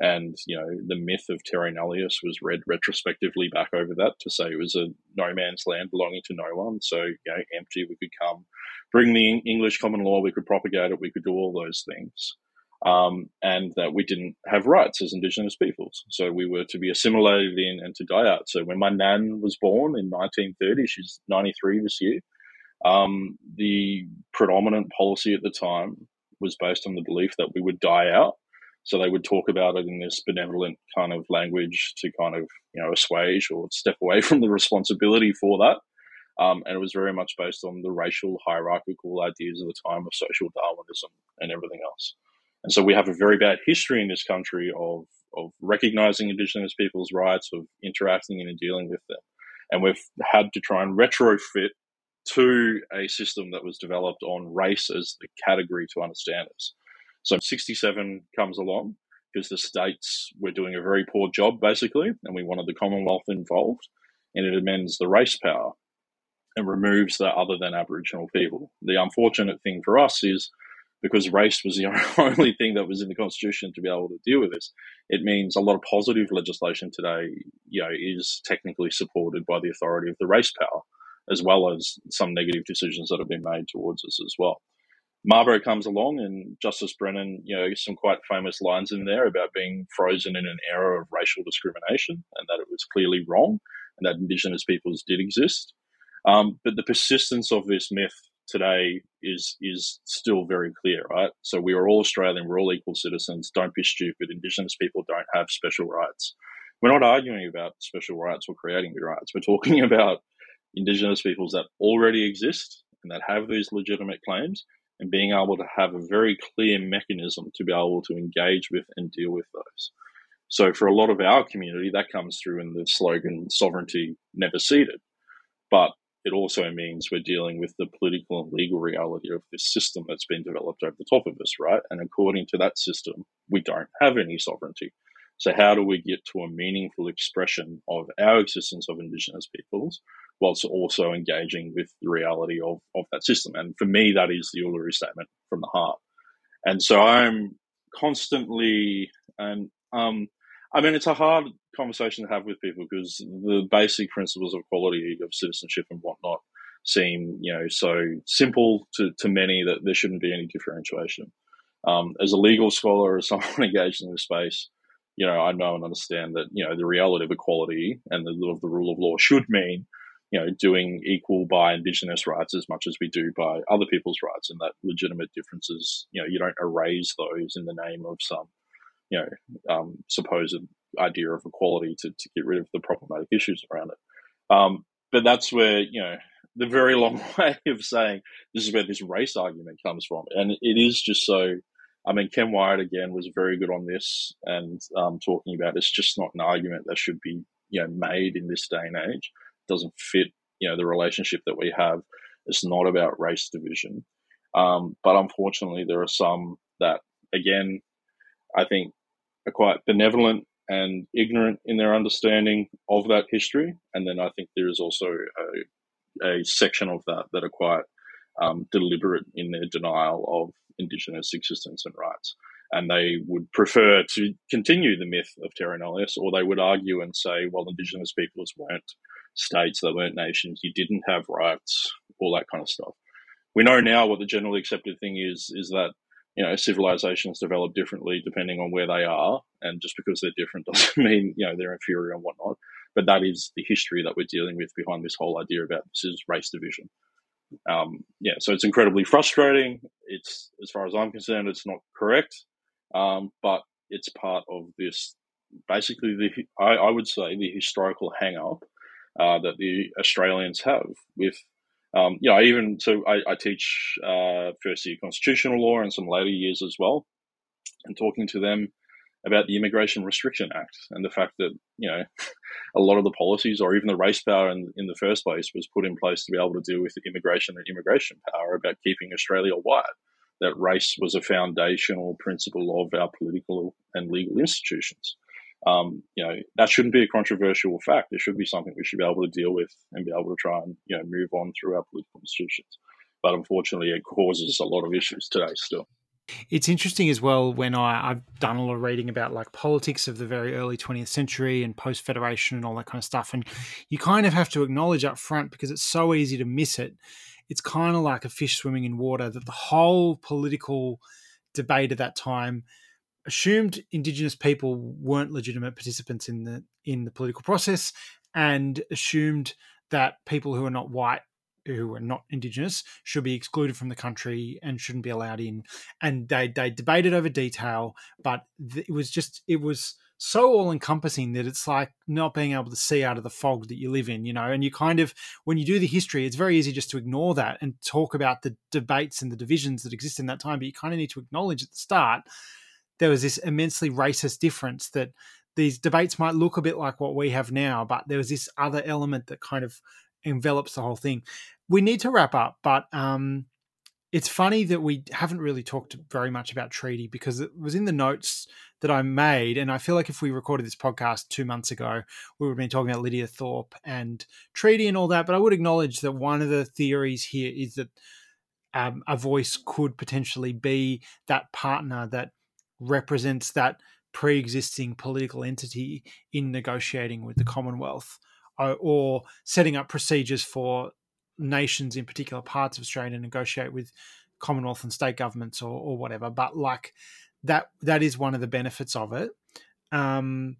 and you know, the myth of Terra Nullius was read retrospectively back over that to say it was a no man's land belonging to no one. So you know, empty. We could come, bring the English common law. We could propagate it. We could do all those things. Um, and that we didn't have rights as Indigenous peoples. So we were to be assimilated in and to die out. So when my nan was born in 1930, she's 93 this year, um, the predominant policy at the time was based on the belief that we would die out so they would talk about it in this benevolent kind of language to kind of, you know, assuage or step away from the responsibility for that. Um, and it was very much based on the racial hierarchical ideas of the time of social Darwinism and everything else. And so we have a very bad history in this country of, of recognizing Indigenous people's rights, of interacting and dealing with them. And we've had to try and retrofit to a system that was developed on race as the category to understand us. So 67 comes along because the states were doing a very poor job, basically, and we wanted the Commonwealth involved, and it amends the race power and removes the other than Aboriginal people. The unfortunate thing for us is because race was the only thing that was in the Constitution to be able to deal with this, it means a lot of positive legislation today, you know, is technically supported by the authority of the race power, as well as some negative decisions that have been made towards us as well. Mabo comes along, and Justice Brennan, you know, some quite famous lines in there about being frozen in an era of racial discrimination, and that it was clearly wrong, and that Indigenous peoples did exist. Um, but the persistence of this myth today is is still very clear, right? So we are all Australian, we're all equal citizens. Don't be stupid. Indigenous people don't have special rights. We're not arguing about special rights or creating new rights. We're talking about Indigenous peoples that already exist and that have these legitimate claims and being able to have a very clear mechanism to be able to engage with and deal with those. So, for a lot of our community, that comes through in the slogan sovereignty never ceded. But it also means we're dealing with the political and legal reality of this system that's been developed over the top of us, right? And according to that system, we don't have any sovereignty. So, how do we get to a meaningful expression of our existence of Indigenous peoples whilst also engaging with the reality of, of that system. And for me, that is the Uluru Statement from the heart. And so I'm constantly, and um, I mean, it's a hard conversation to have with people because the basic principles of equality, of citizenship, and whatnot seem, you know, so simple to, to many that there shouldn't be any differentiation. Um, as a legal scholar, as someone engaged in this space, you know, I know and understand that, you know, the reality of equality and the, of the rule of law should mean you know, doing equal by Indigenous rights as much as we do by other people's rights, and that legitimate differences, you know, you don't erase those in the name of some, you know, um, supposed idea of equality to, to get rid of the problematic issues around it. Um, but that's where, you know, the very long way of saying this is where this race argument comes from. And it is just so, I mean, Ken Wyatt again was very good on this and um, talking about it's just not an argument that should be, you know, made in this day and age doesn't fit, you know, the relationship that we have. It's not about race division. Um, but unfortunately, there are some that, again, I think are quite benevolent and ignorant in their understanding of that history. And then I think there is also a, a section of that that are quite um, deliberate in their denial of Indigenous existence and rights. and they would prefer to continue the myth of terra nullius, or they would argue and say, well, indigenous peoples weren't states, they weren't nations, you didn't have rights, all that kind of stuff. We know now what the generally accepted thing is, is that you know civilizations develop differently depending on where they are, and just because they're different doesn't mean you know they're inferior and whatnot. But that is the history that we're dealing with behind this whole idea about this is race division. Um, yeah, so it's incredibly frustrating. It's as far as I'm concerned, it's not correct, um, but it's part of this. Basically, the I, I would say the historical hang up uh, that the Australians have with um, you know, even so, I, I teach uh, first year constitutional law and some later years as well, and talking to them about the Immigration Restriction Act and the fact that you know a lot of the policies or even the race power in, in the first place was put in place to be able to deal with immigration and immigration power about keeping Australia white. That race was a foundational principle of our political and legal institutions um, you know, that shouldn't be a controversial fact. It should be something we should be able to deal with and be able to try and, you know, move on through our political institutions. But unfortunately, it causes a lot of issues today still. It's interesting as well when I, I've done a lot of reading about like politics of the very early 20th century and post federation and all that kind of stuff. And you kind of have to acknowledge up front because it's so easy to miss it. It's kind of like a fish swimming in water that the whole political debate at that time assumed indigenous people weren't legitimate participants in the in the political process and assumed that people who are not white who are not indigenous should be excluded from the country and shouldn't be allowed in. And they they debated over detail but it was just it was so all encompassing that it's like not being able to see out of the fog that you live in you know? And you kind of when you do the history it's very easy just to ignore that and talk about the debates and the divisions that exist in that time but you kind of need to acknowledge at the start there was this immensely racist difference that these debates might look a bit like what we have now, but there was this other element that kind of envelops the whole thing. We need to wrap up, but um, it's funny that we haven't really talked very much about treaty because it was in the notes that I made, and I feel like if we recorded this podcast two months ago, we would have been talking about Lydia Thorpe and treaty and all that. But I would acknowledge that one of the theories here is that um, a voice could potentially be that partner that represents that pre-existing political entity in negotiating with the Commonwealth or, uh, or setting up procedures for nations in particular parts of Australia to negotiate with Commonwealth and state governments or, or whatever. But like that, that is one of the benefits of it. Um,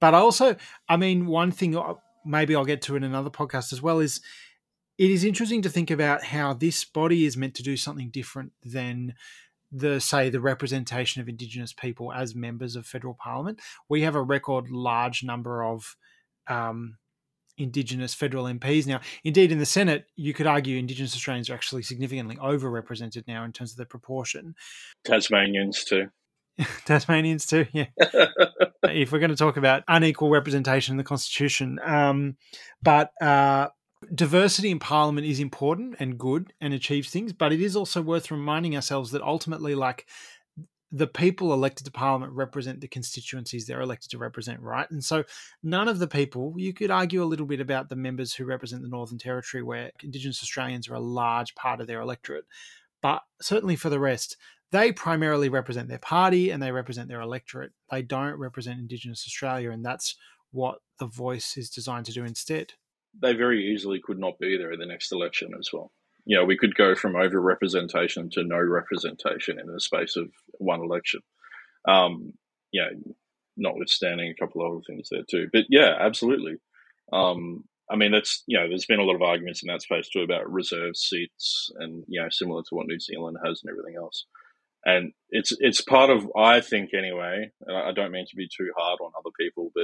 but also, I mean, one thing uh, maybe I'll get to in another podcast as well is it is interesting to think about how this body is meant to do something different than the say the representation of indigenous people as members of federal parliament. We have a record large number of um, indigenous federal MPs now indeed in the senate you could argue indigenous australians are actually significantly overrepresented now in terms of their proportion. Tasmanians too. Tasmanians too yeah. If we're going to talk about unequal representation in the constitution um, but uh, diversity in parliament is important and good and achieves things, but it is also worth reminding ourselves that ultimately, like the people elected to parliament represent the constituencies they're elected to represent, right? And so none of the people, you could argue a little bit about the members who represent the Northern Territory, where Indigenous Australians are a large part of their electorate. But certainly for the rest, they primarily represent their party and they represent their electorate. They don't represent Indigenous Australia, and that's what the voice is designed to do instead they very easily could not be there in the next election as well. You know, we could go from over representation to no representation in the space of one election. Um, know, notwithstanding a couple of other things there too. But yeah, absolutely. Um, I mean, that's you know, there's been a lot of arguments in that space too about reserve seats and you know, similar to what New Zealand has and everything else. And it's it's part of I think anyway. And I don't mean to be too hard on other people, but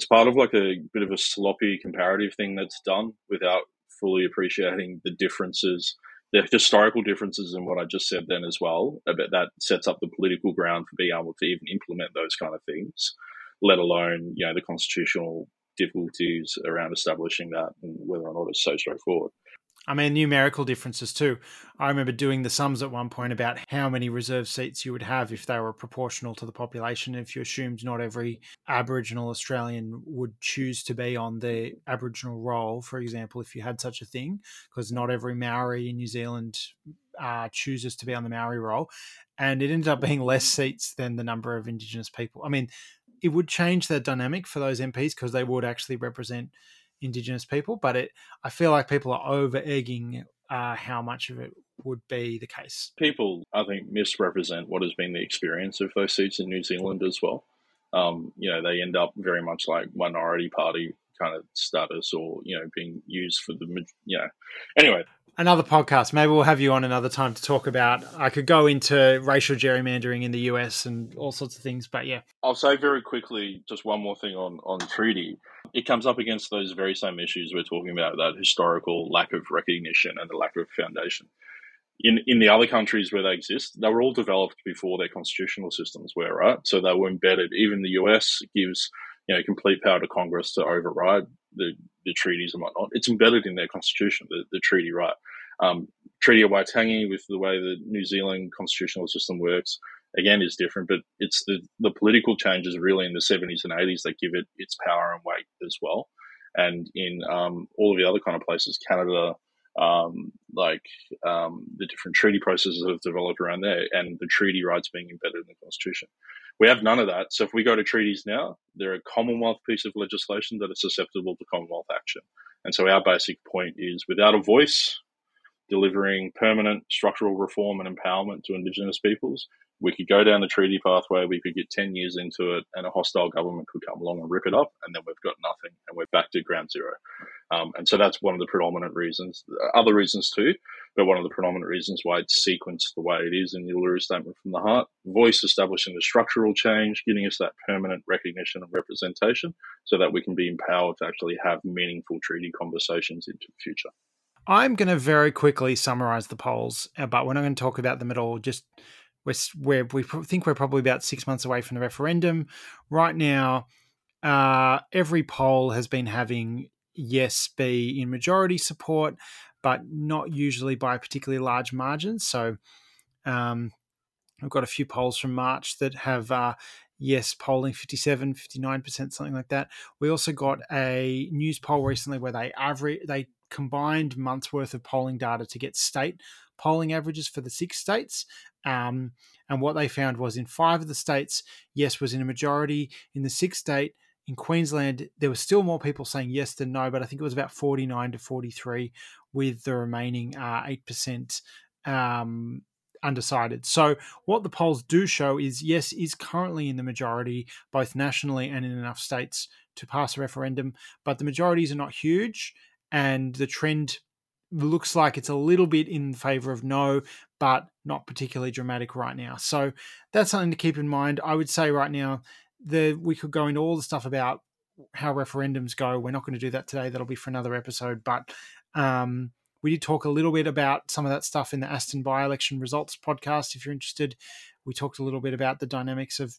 it's part of like a bit of a sloppy comparative thing that's done without fully appreciating the differences, the historical differences in what I just said then as well. But that sets up the political ground for being able to even implement those kind of things, let alone you know the constitutional difficulties around establishing that and whether or not it's so straightforward. I mean, numerical differences too. I remember doing the sums at one point about how many reserve seats you would have if they were proportional to the population. If you assumed not every Aboriginal Australian would choose to be on the Aboriginal roll, for example, if you had such a thing, because not every Maori in New Zealand uh, chooses to be on the Maori roll, and it ended up being less seats than the number of Indigenous people. I mean, it would change the dynamic for those MPs because they would actually represent Indigenous people, but it I feel like people are over egging uh, how much of it would be the case. People, I think, misrepresent what has been the experience of those seats in New Zealand as well. Um, you know, they end up very much like minority party kind of status or, you know, being used for the, you know. Anyway, another podcast. Maybe we'll have you on another time to talk about. I could go into racial gerrymandering in the US and all sorts of things, but yeah. I'll say very quickly just one more thing on on treaty. It comes up against those very same issues we're talking about that historical lack of recognition and the lack of foundation. In in the other countries where they exist, they were all developed before their constitutional systems were right. So they were embedded. Even the US gives you know complete power to Congress to override the, the treaties and whatnot. It's embedded in their constitution, the, the treaty right. Um, treaty of Waitangi, with the way the New Zealand constitutional system works, again is different, but it's the, the political changes really in the 70s and 80s that give it its power and weight as well. And in um, all of the other kind of places, Canada, um, like um, the different treaty processes that have developed around there, and the treaty rights being embedded in the constitution. We have none of that. So if we go to treaties now, they're a Commonwealth piece of legislation that is susceptible to Commonwealth action. And so our basic point is without a voice, delivering permanent structural reform and empowerment to Indigenous peoples, we could go down the treaty pathway, we could get 10 years into it, and a hostile government could come along and rip it up, and then we've got nothing, and we're back to ground zero. Um, and so that's one of the predominant reasons. Other reasons too, but one of the predominant reasons why it's sequenced the way it is in the Uluru Statement from the Heart. Voice establishing the structural change, giving us that permanent recognition and representation so that we can be empowered to actually have meaningful treaty conversations into the future. I'm going to very quickly summarize the polls, uh, but we're not going to talk about them at all. Just we're, we think we're probably about six months away from the referendum. Right now, uh, every poll has been having yes be in majority support, but not usually by a particularly large margin. So um, we've got a few polls from March that have uh, yes polling 57 59% something like that we also got a Newspoll recently where they average they combined months worth of polling data to get state polling averages for the six states um, and what they found was in five of the states yes was in a majority in the sixth state in Queensland, there were still more people saying yes than no, but I think it was about 49 to 43, with the remaining uh, 8% um, undecided. So, what the polls do show is yes, is currently in the majority, both nationally and in enough states to pass a referendum, but the majorities are not huge, and the trend looks like it's a little bit in favor of no, but not particularly dramatic right now. So, that's something to keep in mind. I would say right now, the we could go into all the stuff about how referendums go. We're not going to do that today. That'll be for another episode. But um, we did talk a little bit about some of that stuff in the Aston by-election results podcast. If you're interested, we talked a little bit about the dynamics of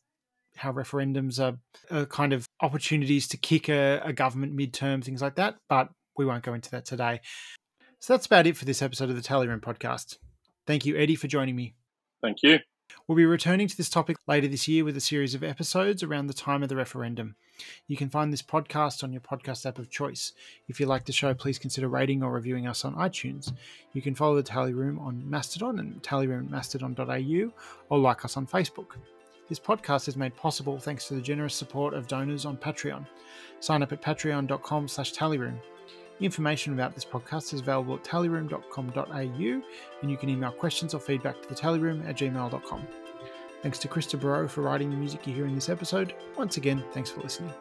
how referendums are, are kind of opportunities to kick a, a government midterm, things like that. But we won't go into that today. So that's about it for this episode of the Tally Room podcast. Thank you, Eddie, for joining me. Thank you. We'll be returning to this topic later this year with a series of episodes around the time of the referendum. You can find this podcast on your podcast app of choice. If you like the show, please consider rating or reviewing us on iTunes. You can follow the Tally Room on Mastodon and tallyroom.mastodon.au or like us on Facebook. This podcast is made possible thanks to the generous support of donors on Patreon. Sign up at patreon.com slash tallyroom. Information about this podcast is available at tallyroom.com.au, and you can email questions or feedback to the tallyroom at gmail.com. Thanks to Krista Barrow for writing the music you hear in this episode. Once again, thanks for listening.